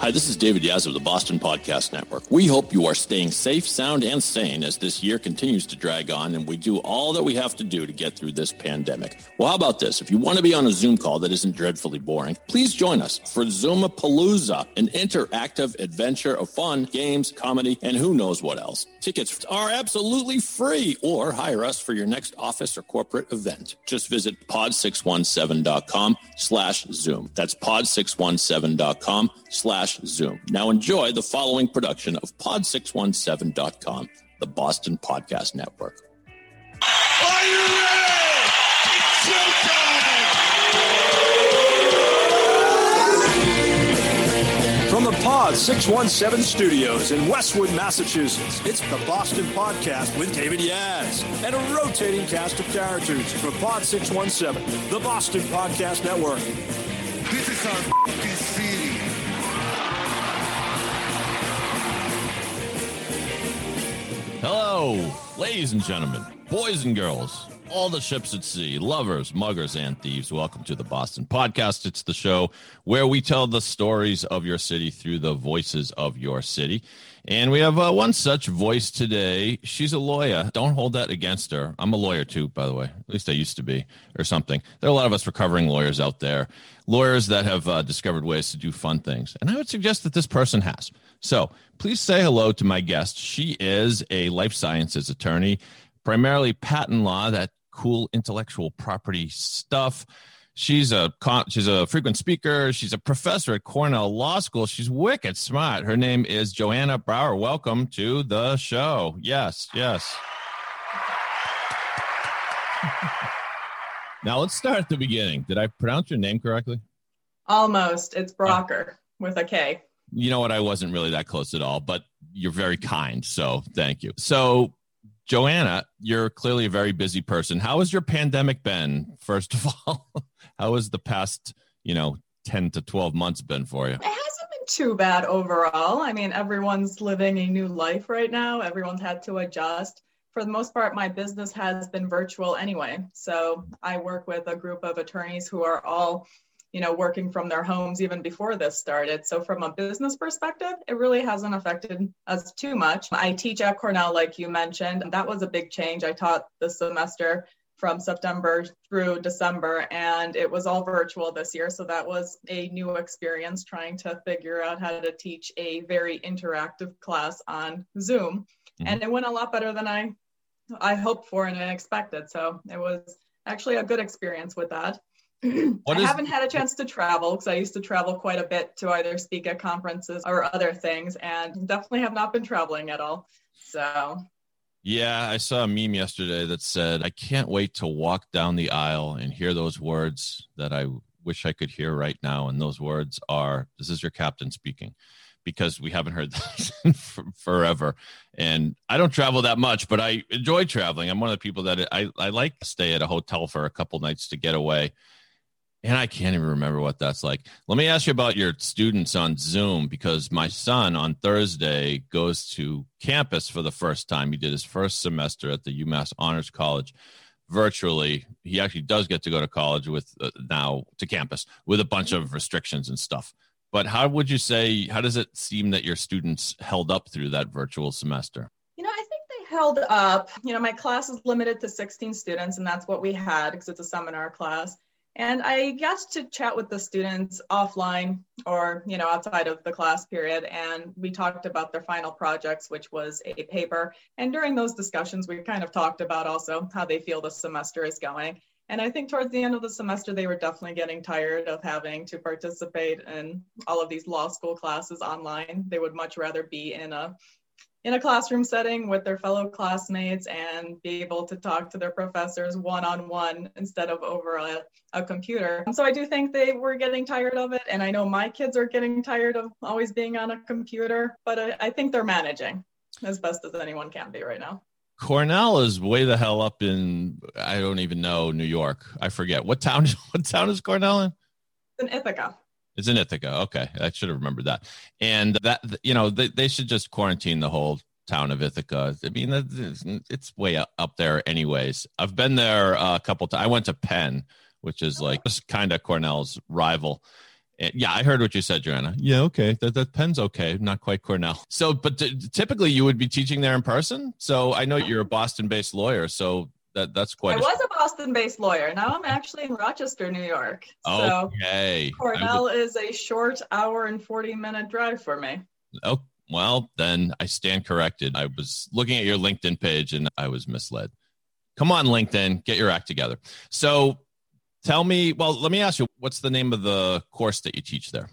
Hi, this is David Yas of the Boston Podcast Network. We hope you are staying safe, sound, and sane as this year continues to drag on and we do all that we have to do to get through this pandemic. Well, how about this? If you want to be on a Zoom call that isn't dreadfully boring, please join us for Zoomapalooza, an interactive adventure of fun, games, comedy, and who knows what else. Tickets are absolutely free or hire us for your next office or corporate event. Just visit pod617.com slash Zoom. That's pod617.com slash Zoom. Now enjoy the following production of pod617.com, the Boston Podcast Network. Are you ready? It's showtime! From the Pod 617 studios in Westwood, Massachusetts, it's the Boston Podcast with David Yas and a rotating cast of characters from Pod 617, the Boston Podcast Network. This is our Hello, ladies and gentlemen, boys and girls, all the ships at sea, lovers, muggers, and thieves. Welcome to the Boston Podcast. It's the show where we tell the stories of your city through the voices of your city. And we have uh, one such voice today. She's a lawyer. Don't hold that against her. I'm a lawyer too, by the way. At least I used to be, or something. There are a lot of us recovering lawyers out there, lawyers that have uh, discovered ways to do fun things. And I would suggest that this person has. So please say hello to my guest. She is a life sciences attorney, primarily patent law, that cool intellectual property stuff. She's a she's a frequent speaker. She's a professor at Cornell Law School. She's wicked smart. Her name is Joanna Brower. Welcome to the show. Yes, yes. now let's start at the beginning. Did I pronounce your name correctly? Almost. It's oh. Brocker with a K. You know what? I wasn't really that close at all, but you're very kind. So thank you. So, Joanna, you're clearly a very busy person. How has your pandemic been, first of all? How has the past, you know, 10 to 12 months been for you? It hasn't been too bad overall. I mean, everyone's living a new life right now. Everyone's had to adjust. For the most part, my business has been virtual anyway. So I work with a group of attorneys who are all you know, working from their homes even before this started. So from a business perspective, it really hasn't affected us too much. I teach at Cornell, like you mentioned, that was a big change. I taught this semester from September through December, and it was all virtual this year. So that was a new experience trying to figure out how to teach a very interactive class on Zoom. Mm-hmm. And it went a lot better than I I hoped for and I expected. So it was actually a good experience with that. I is- haven't had a chance to travel because I used to travel quite a bit to either speak at conferences or other things, and definitely have not been traveling at all. So, yeah, I saw a meme yesterday that said, I can't wait to walk down the aisle and hear those words that I wish I could hear right now. And those words are, This is your captain speaking. Because we haven't heard for forever. And I don't travel that much, but I enjoy traveling. I'm one of the people that I, I like to stay at a hotel for a couple nights to get away and I can't even remember what that's like. Let me ask you about your students on Zoom because my son on Thursday goes to campus for the first time. He did his first semester at the UMass Honors College virtually. He actually does get to go to college with uh, now to campus with a bunch of restrictions and stuff. But how would you say, how does it seem that your students held up through that virtual semester? You know, I think they held up. You know, my class is limited to 16 students, and that's what we had because it's a seminar class and I got to chat with the students offline or, you know, outside of the class period. And we talked about their final projects, which was a paper. And during those discussions, we kind of talked about also how they feel the semester is going. And I think towards the end of the semester, they were definitely getting tired of having to participate in all of these law school classes online. They would much rather be in a in a classroom setting with their fellow classmates and be able to talk to their professors one on one instead of over a, a computer. Um, so I do think they were getting tired of it. And I know my kids are getting tired of always being on a computer, but I, I think they're managing as best as anyone can be right now. Cornell is way the hell up in I don't even know New York. I forget what town. What town is Cornell in? In Ithaca. It's in Ithaca. Okay, I should have remembered that. And that you know they, they should just quarantine the whole town of Ithaca. I mean, it's way up there, anyways. I've been there a couple times. I went to Penn, which is like kind of Cornell's rival, Eh, yeah, I heard what you said, Joanna. Yeah, okay. That, that pen's okay. Not quite Cornell. So, but t- typically you would be teaching there in person. So I know you're a Boston based lawyer. So that that's quite. I a was a Boston-based lawyer. Now I'm actually in Rochester, New York. Okay. So Cornell would... is a short hour and 40-minute drive for me. Oh well, then I stand corrected. I was looking at your LinkedIn page and I was misled. Come on, LinkedIn, get your act together. So tell me. Well, let me ask you, what's the name of the course that you teach there?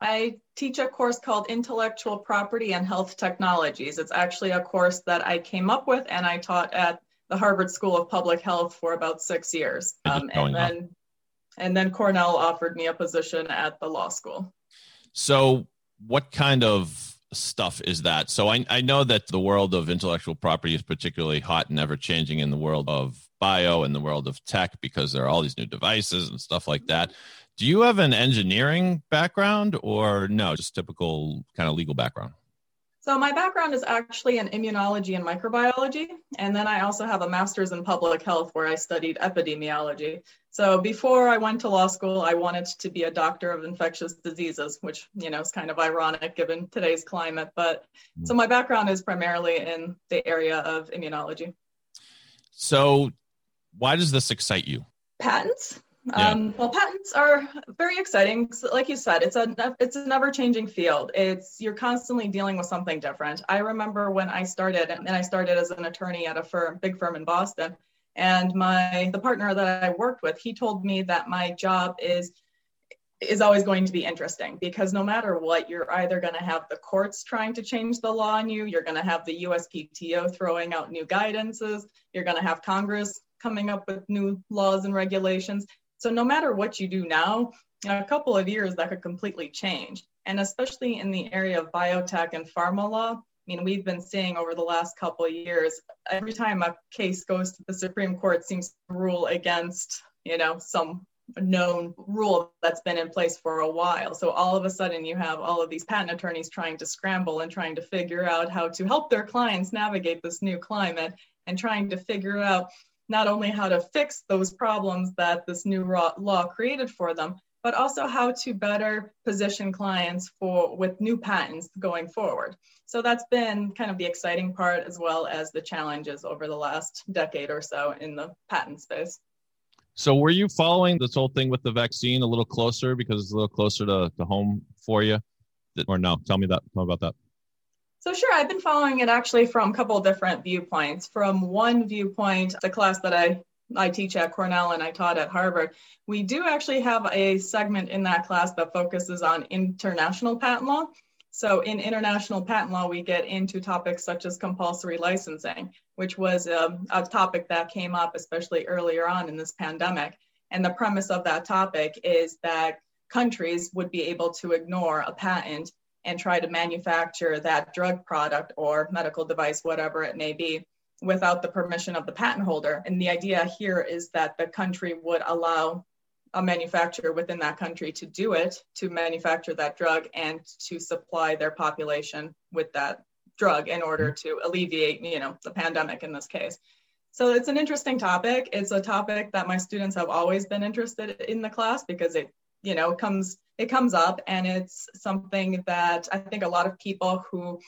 I teach a course called Intellectual Property and Health Technologies. It's actually a course that I came up with and I taught at the Harvard School of Public Health for about six years. Um, and then and then Cornell offered me a position at the law school. So what kind of stuff is that? So I, I know that the world of intellectual property is particularly hot and ever changing in the world of bio and the world of tech because there are all these new devices and stuff like that. Do you have an engineering background or no, just typical kind of legal background? So my background is actually in immunology and microbiology. And then I also have a master's in public health where I studied epidemiology. So before I went to law school, I wanted to be a doctor of infectious diseases, which, you know, is kind of ironic given today's climate. But mm. so my background is primarily in the area of immunology. So why does this excite you? Patents. Yeah. Um, well, patents are very exciting. Like you said, it's a it's a never changing field. It's you're constantly dealing with something different. I remember when I started, and I started as an attorney at a firm, big firm in Boston, and my the partner that I worked with, he told me that my job is is always going to be interesting because no matter what, you're either going to have the courts trying to change the law on you, you're going to have the USPTO throwing out new guidances, you're going to have Congress coming up with new laws and regulations. So no matter what you do now, in a couple of years that could completely change. And especially in the area of biotech and pharma law, I mean, we've been seeing over the last couple of years, every time a case goes to the Supreme Court seems to rule against, you know, some known rule that's been in place for a while. So all of a sudden you have all of these patent attorneys trying to scramble and trying to figure out how to help their clients navigate this new climate and trying to figure out not only how to fix those problems that this new law created for them, but also how to better position clients for with new patents going forward. So that's been kind of the exciting part as well as the challenges over the last decade or so in the patent space. So were you following this whole thing with the vaccine a little closer because it's a little closer to, to home for you? Or no? Tell me that. Tell me about that. So sure, I've been following it actually from a couple different viewpoints. From one viewpoint, the class that I I teach at Cornell and I taught at Harvard, we do actually have a segment in that class that focuses on international patent law. So in international patent law, we get into topics such as compulsory licensing, which was a, a topic that came up especially earlier on in this pandemic. And the premise of that topic is that countries would be able to ignore a patent and try to manufacture that drug product or medical device, whatever it may be, without the permission of the patent holder. And the idea here is that the country would allow a manufacturer within that country to do it, to manufacture that drug and to supply their population with that drug in order mm-hmm. to alleviate, you know, the pandemic in this case. So it's an interesting topic. It's a topic that my students have always been interested in the class because it, you know, comes it comes up and it's something that I think a lot of people who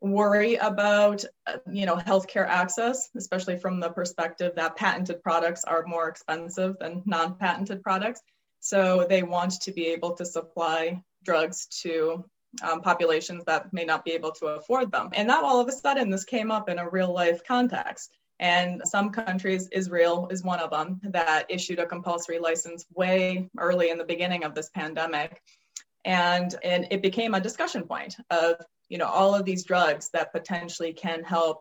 worry about you know healthcare access especially from the perspective that patented products are more expensive than non-patented products. So they want to be able to supply drugs to um, populations that may not be able to afford them. And now all of a sudden this came up in a real life context and some countries, Israel is one of them, that issued a compulsory license way early in the beginning of this pandemic. And, and it became a discussion point of, you know, all of these drugs that potentially can help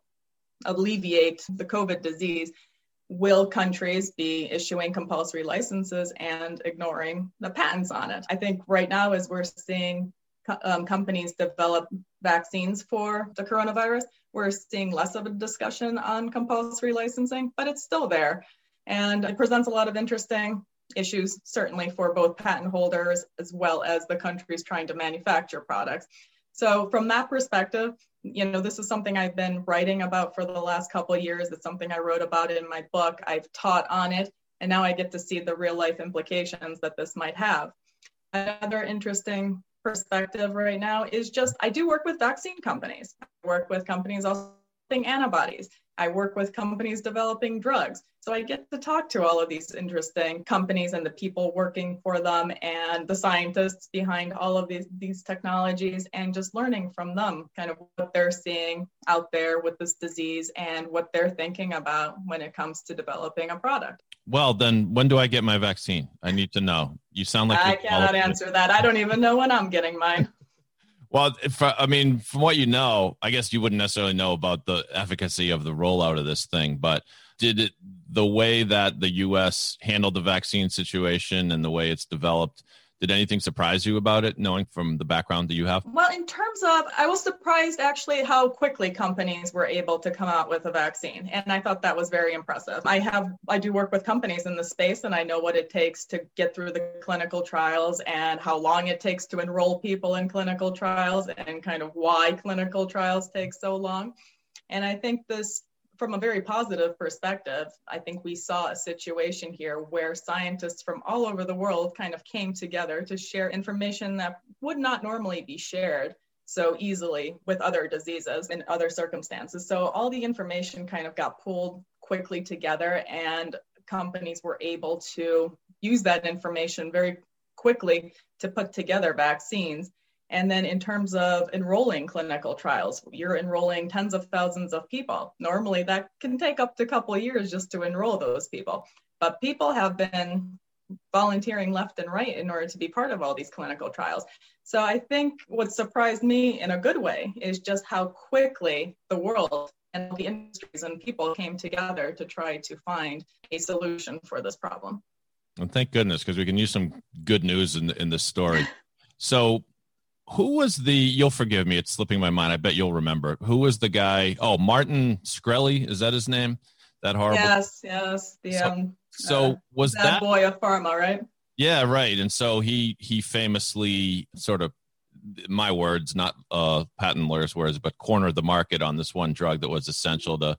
alleviate the COVID disease. Will countries be issuing compulsory licenses and ignoring the patents on it? I think right now, as we're seeing um, companies develop vaccines for the coronavirus, we're seeing less of a discussion on compulsory licensing, but it's still there. And it presents a lot of interesting issues, certainly for both patent holders as well as the countries trying to manufacture products. So from that perspective, you know, this is something I've been writing about for the last couple of years. It's something I wrote about in my book. I've taught on it, and now I get to see the real life implications that this might have. Another interesting perspective right now is just I do work with vaccine companies. I work with companies also antibodies. I work with companies developing drugs. So I get to talk to all of these interesting companies and the people working for them and the scientists behind all of these, these technologies and just learning from them kind of what they're seeing out there with this disease and what they're thinking about when it comes to developing a product. Well, then when do I get my vaccine? I need to know. You sound like I cannot answer that. I don't even know when I'm getting mine. Well, if, uh, I mean, from what you know, I guess you wouldn't necessarily know about the efficacy of the rollout of this thing, but did it the way that the U.S. handled the vaccine situation and the way it's developed? Did anything surprise you about it, knowing from the background that you have? Well, in terms of, I was surprised actually how quickly companies were able to come out with a vaccine. And I thought that was very impressive. I have, I do work with companies in the space and I know what it takes to get through the clinical trials and how long it takes to enroll people in clinical trials and kind of why clinical trials take so long. And I think this from a very positive perspective, I think we saw a situation here where scientists from all over the world kind of came together to share information that would not normally be shared so easily with other diseases in other circumstances. So all the information kind of got pulled quickly together and companies were able to use that information very quickly to put together vaccines and then in terms of enrolling clinical trials, you're enrolling tens of thousands of people. Normally that can take up to a couple of years just to enroll those people. But people have been volunteering left and right in order to be part of all these clinical trials. So I think what surprised me in a good way is just how quickly the world and the industries and people came together to try to find a solution for this problem. And thank goodness, because we can use some good news in, in this story. So who was the you'll forgive me it's slipping my mind i bet you'll remember who was the guy oh martin shkreli is that his name? That horrible yes yes the so, um so uh, was that boy of pharma right? Yeah right and so he he famously sort of my words not uh patent lawyers words but cornered the market on this one drug that was essential to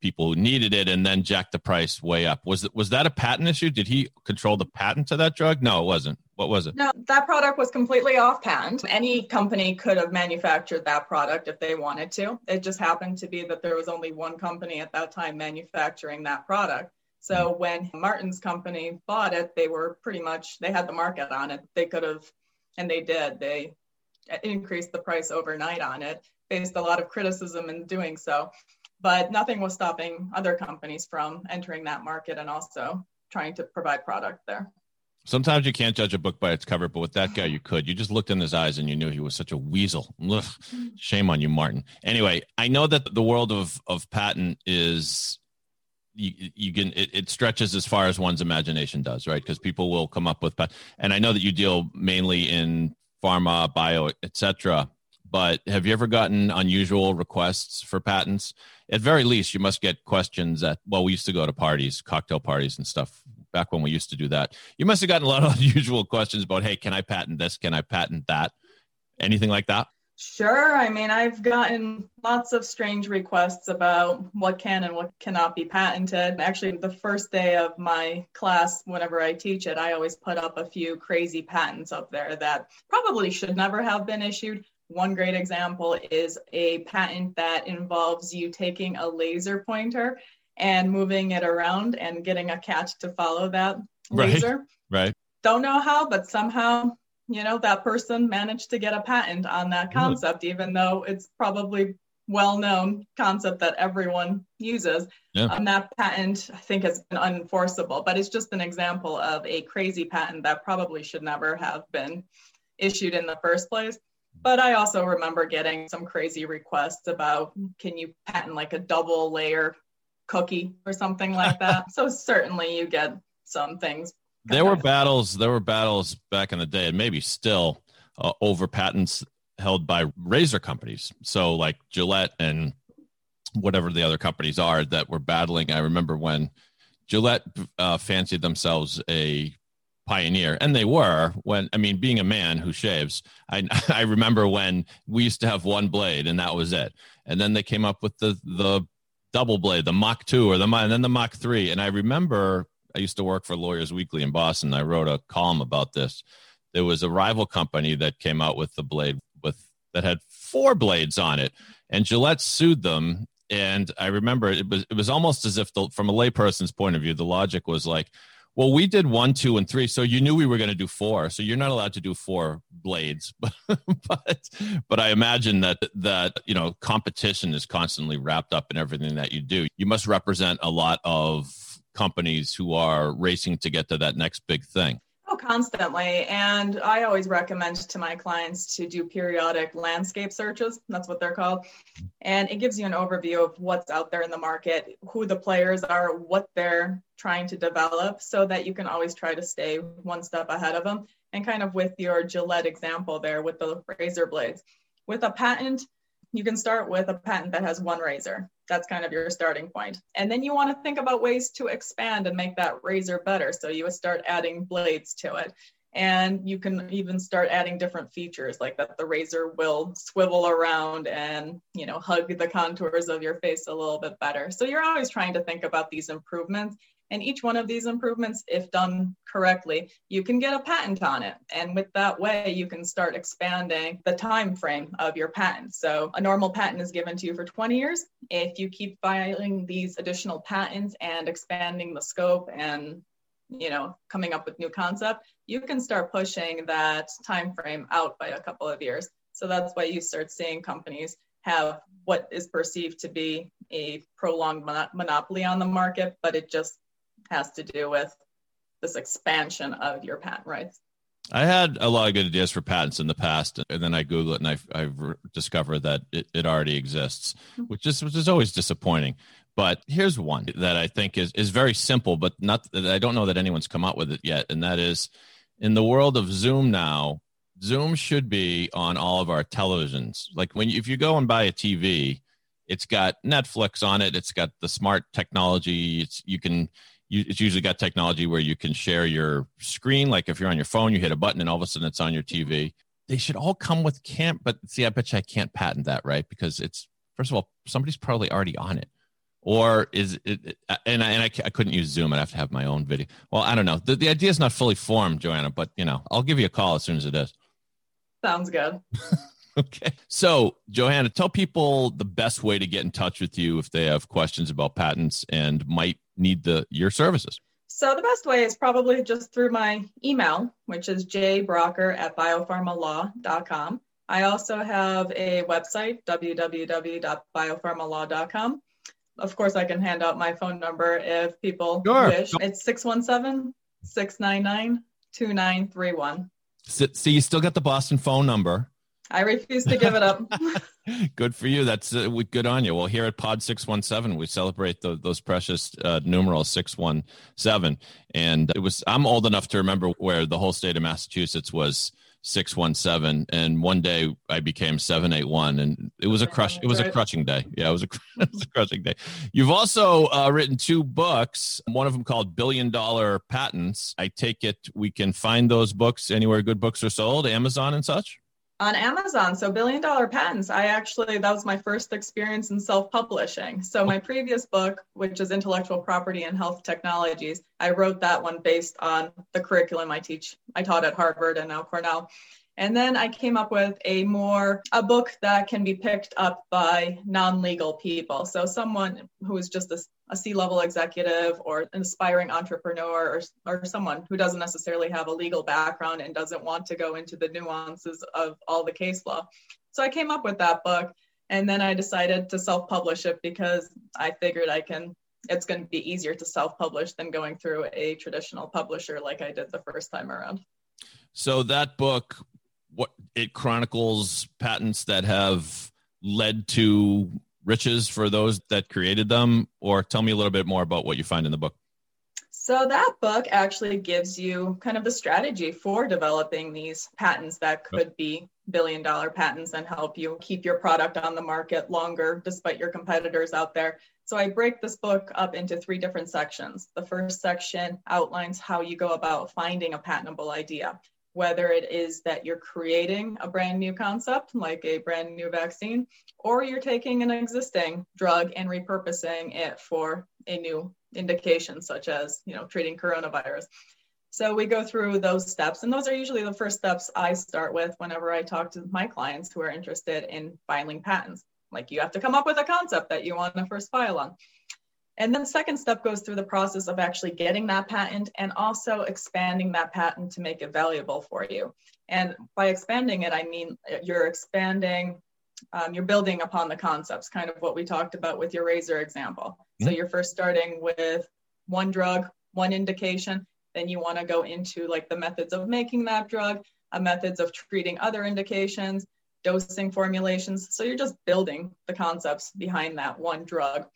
people who needed it and then jacked the price way up. Was was that a patent issue? Did he control the patent to that drug? No it wasn't what was it? No, that product was completely off patent. Any company could have manufactured that product if they wanted to. It just happened to be that there was only one company at that time manufacturing that product. So mm-hmm. when Martin's company bought it, they were pretty much they had the market on it. They could have, and they did. They increased the price overnight on it, faced a lot of criticism in doing so. But nothing was stopping other companies from entering that market and also trying to provide product there. Sometimes you can't judge a book by its cover, but with that guy, you could. You just looked in his eyes and you knew he was such a weasel. Ugh, shame on you, Martin. Anyway, I know that the world of of patent is you, you can it, it stretches as far as one's imagination does, right? Because people will come up with and I know that you deal mainly in pharma, bio, etc. But have you ever gotten unusual requests for patents? At very least, you must get questions at well, we used to go to parties, cocktail parties, and stuff back when we used to do that. You must have gotten a lot of unusual questions about, hey, can I patent this? Can I patent that? Anything like that? Sure. I mean, I've gotten lots of strange requests about what can and what cannot be patented. Actually, the first day of my class, whenever I teach it, I always put up a few crazy patents up there that probably should never have been issued. One great example is a patent that involves you taking a laser pointer and moving it around and getting a cat to follow that laser. Right. right. Don't know how, but somehow, you know, that person managed to get a patent on that concept, mm-hmm. even though it's probably well-known concept that everyone uses. Yeah. And that patent, I think, has been unenforceable, but it's just an example of a crazy patent that probably should never have been issued in the first place. But I also remember getting some crazy requests about can you patent like a double layer cookie or something like that. so certainly you get some things. There were battles. There were battles back in the day, and maybe still uh, over patents held by razor companies. So like Gillette and whatever the other companies are that were battling. I remember when Gillette uh, fancied themselves a pioneer and they were when i mean being a man who shaves i i remember when we used to have one blade and that was it and then they came up with the the double blade, the Mach 2 or the and then the Mach 3. And I remember I used to work for Lawyers Weekly in Boston. I wrote a column about this. there was a rival company that came out with the blade with that had four blades on it, and Gillette sued them. And I remember it was it was almost as if, the, from a layperson's point of view, the logic was like, well, we did one, two, and three, so you knew we were going to do four. So you're not allowed to do four blades, but but I imagine that that you know competition is constantly wrapped up in everything that you do. You must represent a lot of companies who are racing to get to that next big thing. Constantly. And I always recommend to my clients to do periodic landscape searches. That's what they're called. And it gives you an overview of what's out there in the market, who the players are, what they're trying to develop, so that you can always try to stay one step ahead of them. And kind of with your Gillette example there with the razor blades. With a patent, you can start with a patent that has one razor. That's kind of your starting point. And then you want to think about ways to expand and make that razor better. So you would start adding blades to it. And you can even start adding different features like that the razor will swivel around and, you know, hug the contours of your face a little bit better. So you're always trying to think about these improvements and each one of these improvements, if done correctly, you can get a patent on it. And with that way, you can start expanding the time frame of your patent. So a normal patent is given to you for 20 years. If you keep filing these additional patents and expanding the scope and you know coming up with new concept you can start pushing that time frame out by a couple of years so that's why you start seeing companies have what is perceived to be a prolonged monopoly on the market but it just has to do with this expansion of your patent rights. I had a lot of good ideas for patents in the past, and then I Google it and I've, I've discovered that it, it already exists, mm-hmm. which is which is always disappointing. But here's one that I think is is very simple, but not I don't know that anyone's come up with it yet, and that is in the world of Zoom now. Zoom should be on all of our televisions. Like when you, if you go and buy a TV, it's got Netflix on it. It's got the smart technology. It's you can you, it's usually got technology where you can share your screen. Like if you're on your phone, you hit a button and all of a sudden it's on your TV. They should all come with camp, but see, I bet you I can't patent that, right? Because it's first of all, somebody's probably already on it, or is it? Uh, and I, and I, I couldn't use Zoom. I'd have to have my own video. Well, I don't know. The, the idea is not fully formed, Joanna, but you know, I'll give you a call as soon as it is. Sounds good. okay. So, Johanna, tell people the best way to get in touch with you if they have questions about patents and might need the your services? So the best way is probably just through my email, which is jbrougher at biopharmalaw.com. I also have a website, www.biopharmalaw.com. Of course, I can hand out my phone number if people sure. wish. It's 617 699 2931. So you still got the Boston phone number. I refuse to give it up. good for you. That's uh, good on you. Well, here at Pod 617, we celebrate the, those precious uh, numerals 617. And it was, I'm old enough to remember where the whole state of Massachusetts was 617 and one day i became 781 and it was a crush it was a crushing day yeah it was a, it was a crushing day you've also uh, written two books one of them called billion dollar patents i take it we can find those books anywhere good books are sold amazon and such on Amazon. So Billion Dollar Patents, I actually, that was my first experience in self-publishing. So my previous book, which is Intellectual Property and Health Technologies, I wrote that one based on the curriculum I teach. I taught at Harvard and now Cornell. And then I came up with a more a book that can be picked up by non-legal people. So someone who is just a, a C-level executive or an aspiring entrepreneur or, or someone who doesn't necessarily have a legal background and doesn't want to go into the nuances of all the case law. So I came up with that book and then I decided to self-publish it because I figured I can it's going to be easier to self-publish than going through a traditional publisher like I did the first time around. So that book what it chronicles patents that have led to riches for those that created them or tell me a little bit more about what you find in the book so that book actually gives you kind of the strategy for developing these patents that could be billion dollar patents and help you keep your product on the market longer despite your competitors out there. So I break this book up into three different sections. The first section outlines how you go about finding a patentable idea whether it is that you're creating a brand new concept like a brand new vaccine, or you're taking an existing drug and repurposing it for a new indication, such as you know treating coronavirus. So we go through those steps, and those are usually the first steps I start with whenever I talk to my clients who are interested in filing patents. Like you have to come up with a concept that you want to first file on. And then the second step goes through the process of actually getting that patent and also expanding that patent to make it valuable for you. And by expanding it, I mean you're expanding, um, you're building upon the concepts, kind of what we talked about with your razor example. Mm-hmm. So you're first starting with one drug, one indication, then you want to go into like the methods of making that drug, uh, methods of treating other indications, dosing formulations. So you're just building the concepts behind that one drug.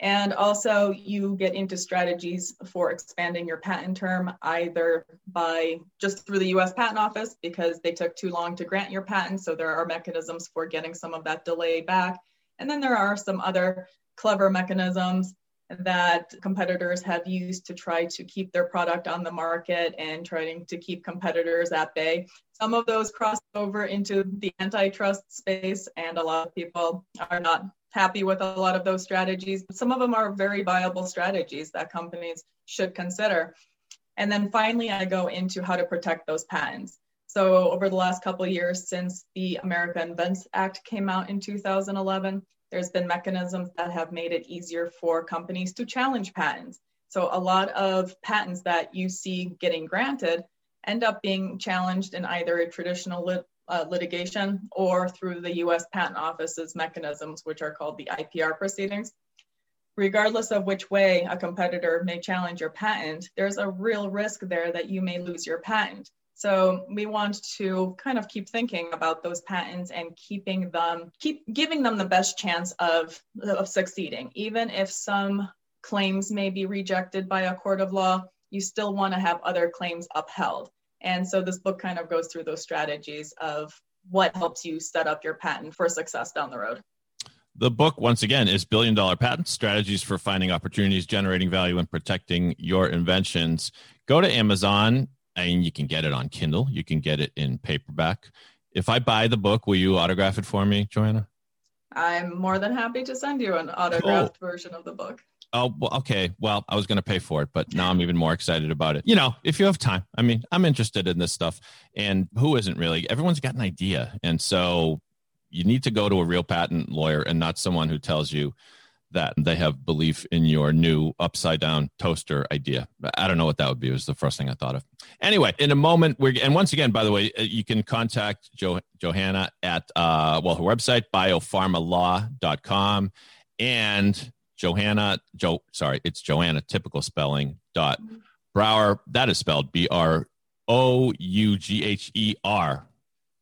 And also, you get into strategies for expanding your patent term either by just through the US Patent Office because they took too long to grant your patent. So, there are mechanisms for getting some of that delay back. And then there are some other clever mechanisms that competitors have used to try to keep their product on the market and trying to keep competitors at bay. Some of those cross over into the antitrust space, and a lot of people are not happy with a lot of those strategies. Some of them are very viable strategies that companies should consider. And then finally, I go into how to protect those patents. So over the last couple years since the America Invents Act came out in 2011, there's been mechanisms that have made it easier for companies to challenge patents. So a lot of patents that you see getting granted end up being challenged in either a traditional lit, uh, litigation or through the US Patent Office's mechanisms, which are called the IPR proceedings. Regardless of which way a competitor may challenge your patent, there's a real risk there that you may lose your patent. So we want to kind of keep thinking about those patents and keeping them, keep giving them the best chance of, of succeeding. Even if some claims may be rejected by a court of law, you still want to have other claims upheld. And so this book kind of goes through those strategies of what helps you set up your patent for success down the road. The book, once again, is Billion Dollar Patents Strategies for Finding Opportunities, Generating Value, and Protecting Your Inventions. Go to Amazon and you can get it on Kindle. You can get it in paperback. If I buy the book, will you autograph it for me, Joanna? I'm more than happy to send you an autographed cool. version of the book. Oh, well, okay. Well, I was going to pay for it, but now I'm even more excited about it. You know, if you have time, I mean, I'm interested in this stuff. And who isn't really? Everyone's got an idea. And so you need to go to a real patent lawyer and not someone who tells you, that they have belief in your new upside down toaster idea. I don't know what that would be. It was the first thing I thought of. Anyway, in a moment, we're and once again, by the way, uh, you can contact jo, Johanna at uh, well her website biopharmalaw.com and Johanna Joe sorry it's Joanna typical spelling dot Brower. that is spelled B R O U G H E R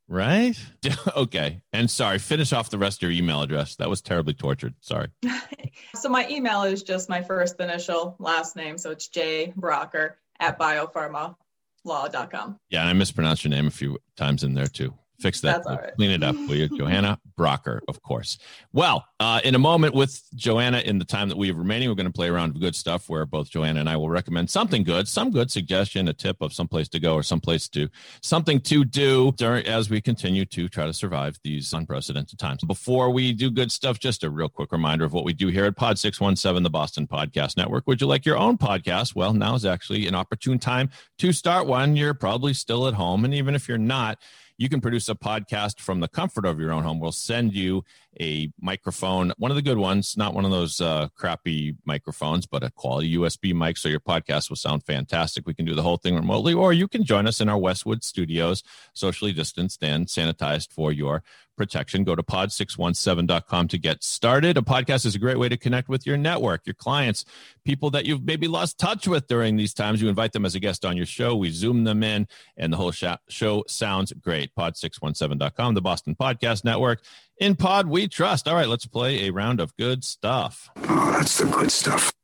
Right? okay. And sorry, finish off the rest of your email address. That was terribly tortured. Sorry. so my email is just my first initial last name. So it's J Brougher at biopharmalaw.com. Yeah, and I mispronounced your name a few times in there too. Fix that. Clean it up, will you? Johanna Brougher, of course. Well, uh, in a moment with Joanna, in the time that we have remaining, we're going to play around with good stuff where both Joanna and I will recommend something good, some good suggestion, a tip of some place to go or some place to something to do during, as we continue to try to survive these unprecedented times. Before we do good stuff, just a real quick reminder of what we do here at Pod 617, the Boston Podcast Network. Would you like your own podcast? Well, now is actually an opportune time to start one. You're probably still at home. And even if you're not, you can produce a podcast from the comfort of your own home. We'll send you a microphone, one of the good ones, not one of those uh, crappy microphones, but a quality USB mic. So your podcast will sound fantastic. We can do the whole thing remotely, or you can join us in our Westwood studios, socially distanced and sanitized for your protection. Go to pod617.com to get started. A podcast is a great way to connect with your network, your clients, people that you've maybe lost touch with during these times. You invite them as a guest on your show. We zoom them in, and the whole show sounds great. Pod617.com, the Boston Podcast Network. In Pod, we trust. All right, let's play a round of good stuff. Oh, that's the good stuff.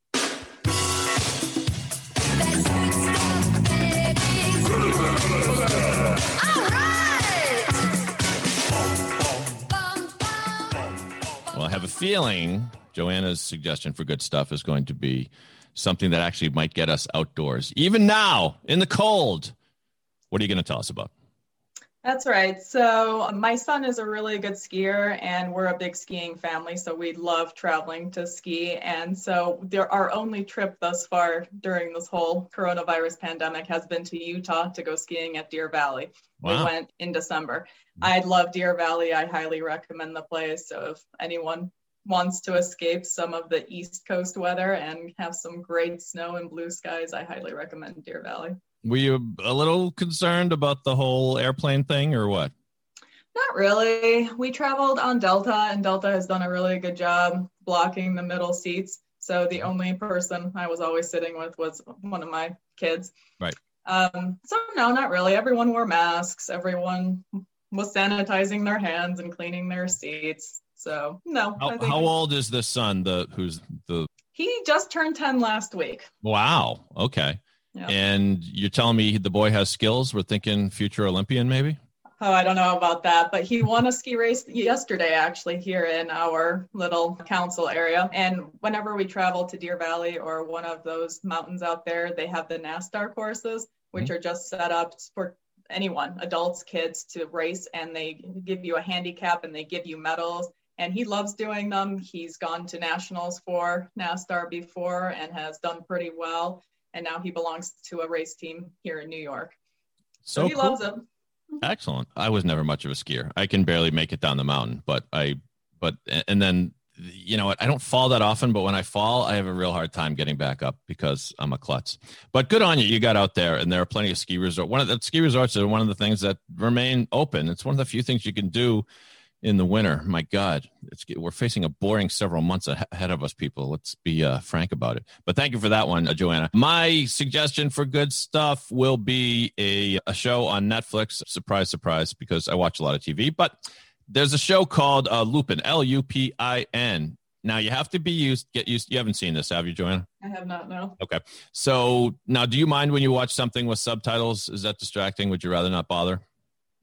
Feeling Joanna's suggestion for good stuff is going to be something that actually might get us outdoors, even now in the cold. What are you going to tell us about? That's right. So my son is a really good skier and we're a big skiing family. So we love traveling to ski. And so there, our only trip thus far during this whole coronavirus pandemic has been to Utah to go skiing at Deer Valley. Wow. We went in December. Mm-hmm. I love Deer Valley. I highly recommend the place. So if anyone wants to escape some of the East Coast weather and have some great snow and blue skies, I highly recommend Deer Valley. Were you a little concerned about the whole airplane thing or what? Not really. We traveled on Delta, and Delta has done a really good job blocking the middle seats. So the only person I was always sitting with was one of my kids. Right. Um, so no, not really. Everyone wore masks. Everyone was sanitizing their hands and cleaning their seats. So no. How, how old is the son? The who's the He just turned 10 last week. wow? Okay. And you're telling me the boy has skills? We're thinking future Olympian, maybe? Oh, I don't know about that, but he won a ski race yesterday, actually, here in our little council area. And whenever we travel to Deer Valley or one of those mountains out there, they have the NASTAR courses, which mm-hmm. are just set up for anyone, adults, kids, to race. And they give you a handicap and they give you medals. And he loves doing them. He's gone to nationals for NASTAR before and has done pretty well. And now he belongs to a race team here in New York. So, So he cool. loves them. Excellent. I was never much of a skier. I can barely make it down the mountain, but I, but, and then, you know what? I don't fall that often, but when I fall, I have a real hard time getting back up because I'm a klutz. But good on you. You got out there and there are plenty of ski resorts. One of the ski resorts are one of the things that remain open. It's one of the few things you can do in the winter. My God, it's we're facing a boring several months ahead of us, people. Let's be uh, frank about it. But thank you for that one, uh, Joanna. My suggestion for good stuff will be a, a show on Netflix. Surprise, surprise, because I watch a lot of TV. But there's a show called uh, Lupin, L U P I N. Now you have to be used, get used. You haven't seen this, have you, Joanna? I have not No. Okay. So now, do you mind when you watch something with subtitles? Is that distracting? Would you rather not bother?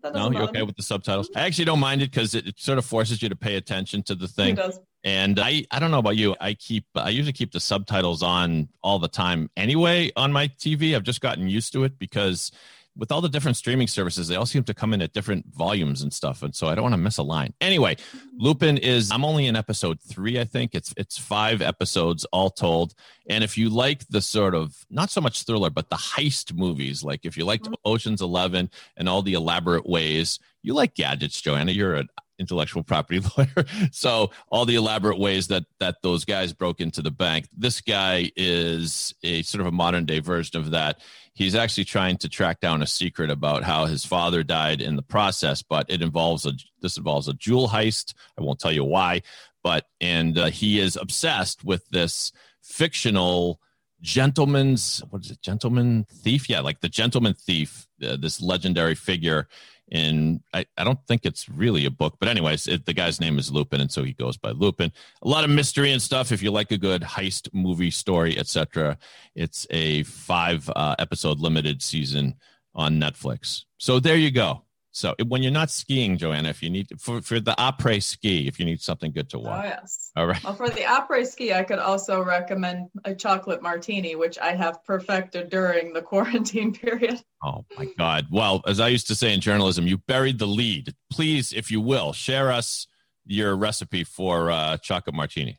No, you're okay me. with the subtitles. I actually don't mind it because it, it sort of forces you to pay attention to the thing. And I, I don't know about you. I keep, I usually keep the subtitles on all the time anyway on my TV. I've just gotten used to it because with all the different streaming services, they all seem to come in at different volumes and stuff. And so I don't want to miss a line. Anyway, Lupin is, I'm only in episode three, I think. It's, it's five episodes all told. And if you like the sort of, not so much thriller, but the heist movies, like if you liked mm-hmm. Ocean's 11 and all the elaborate ways, you like gadgets, Joanna. You're an intellectual property lawyer. so all the elaborate ways that that those guys broke into the bank. This guy is a sort of a modern day version of that. He's actually trying to track down a secret about how his father died in the process, but it involves a this involves a jewel heist. I won't tell you why, but and uh, he is obsessed with this fictional gentleman's what is it gentleman thief yeah like the gentleman thief uh, this legendary figure in I, I don't think it's really a book but anyways it, the guy's name is lupin and so he goes by lupin. A lot of mystery and stuff. If you like a good heist movie story etc it's a five uh, episode limited season on netflix. So there you go so when you're not skiing joanna if you need for, for the après ski if you need something good to Oh, watch yes. all right Well, for the après ski, I could also recommend a chocolate martini, which I have perfected during the quarantine period. Oh my God. Well, as I used to say in journalism, you buried the lead. Please, if you will, share us your recipe for uh, chocolate martini.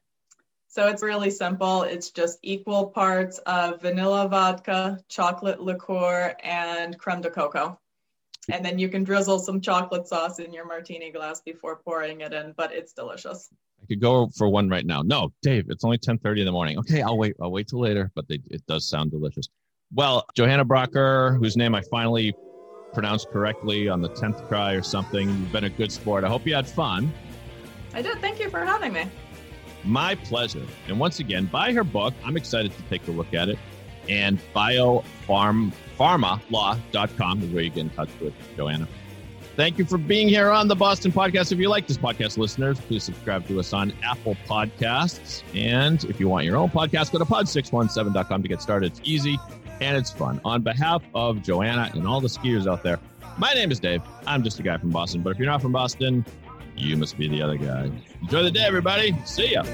So it's really simple. It's just equal parts of vanilla vodka, chocolate liqueur, and creme de coco. And then you can drizzle some chocolate sauce in your martini glass before pouring it in, but it's delicious. I could go for one right now. No, Dave, it's only 1030 in the morning. Okay, I'll wait. I'll wait till later, but they, it does sound delicious. Well, Johanna Brougher, whose name I finally pronounced correctly on the 10th try or something, you've been a good sport. I hope you had fun. I did. Thank you for having me. My pleasure. And once again, buy her book. I'm excited to take a look at it. And biopharmalaw.com is where you get in touch with Joanna. Thank you for being here on the Boston Podcast. If you like this podcast, listeners, please subscribe to us on Apple Podcasts. And if you want your own podcast, go to pod617.com to get started. It's easy and it's fun. On behalf of Joanna and all the skiers out there, my name is Dave. I'm just a guy from Boston. But if you're not from Boston, you must be the other guy. Enjoy the day, everybody. See ya.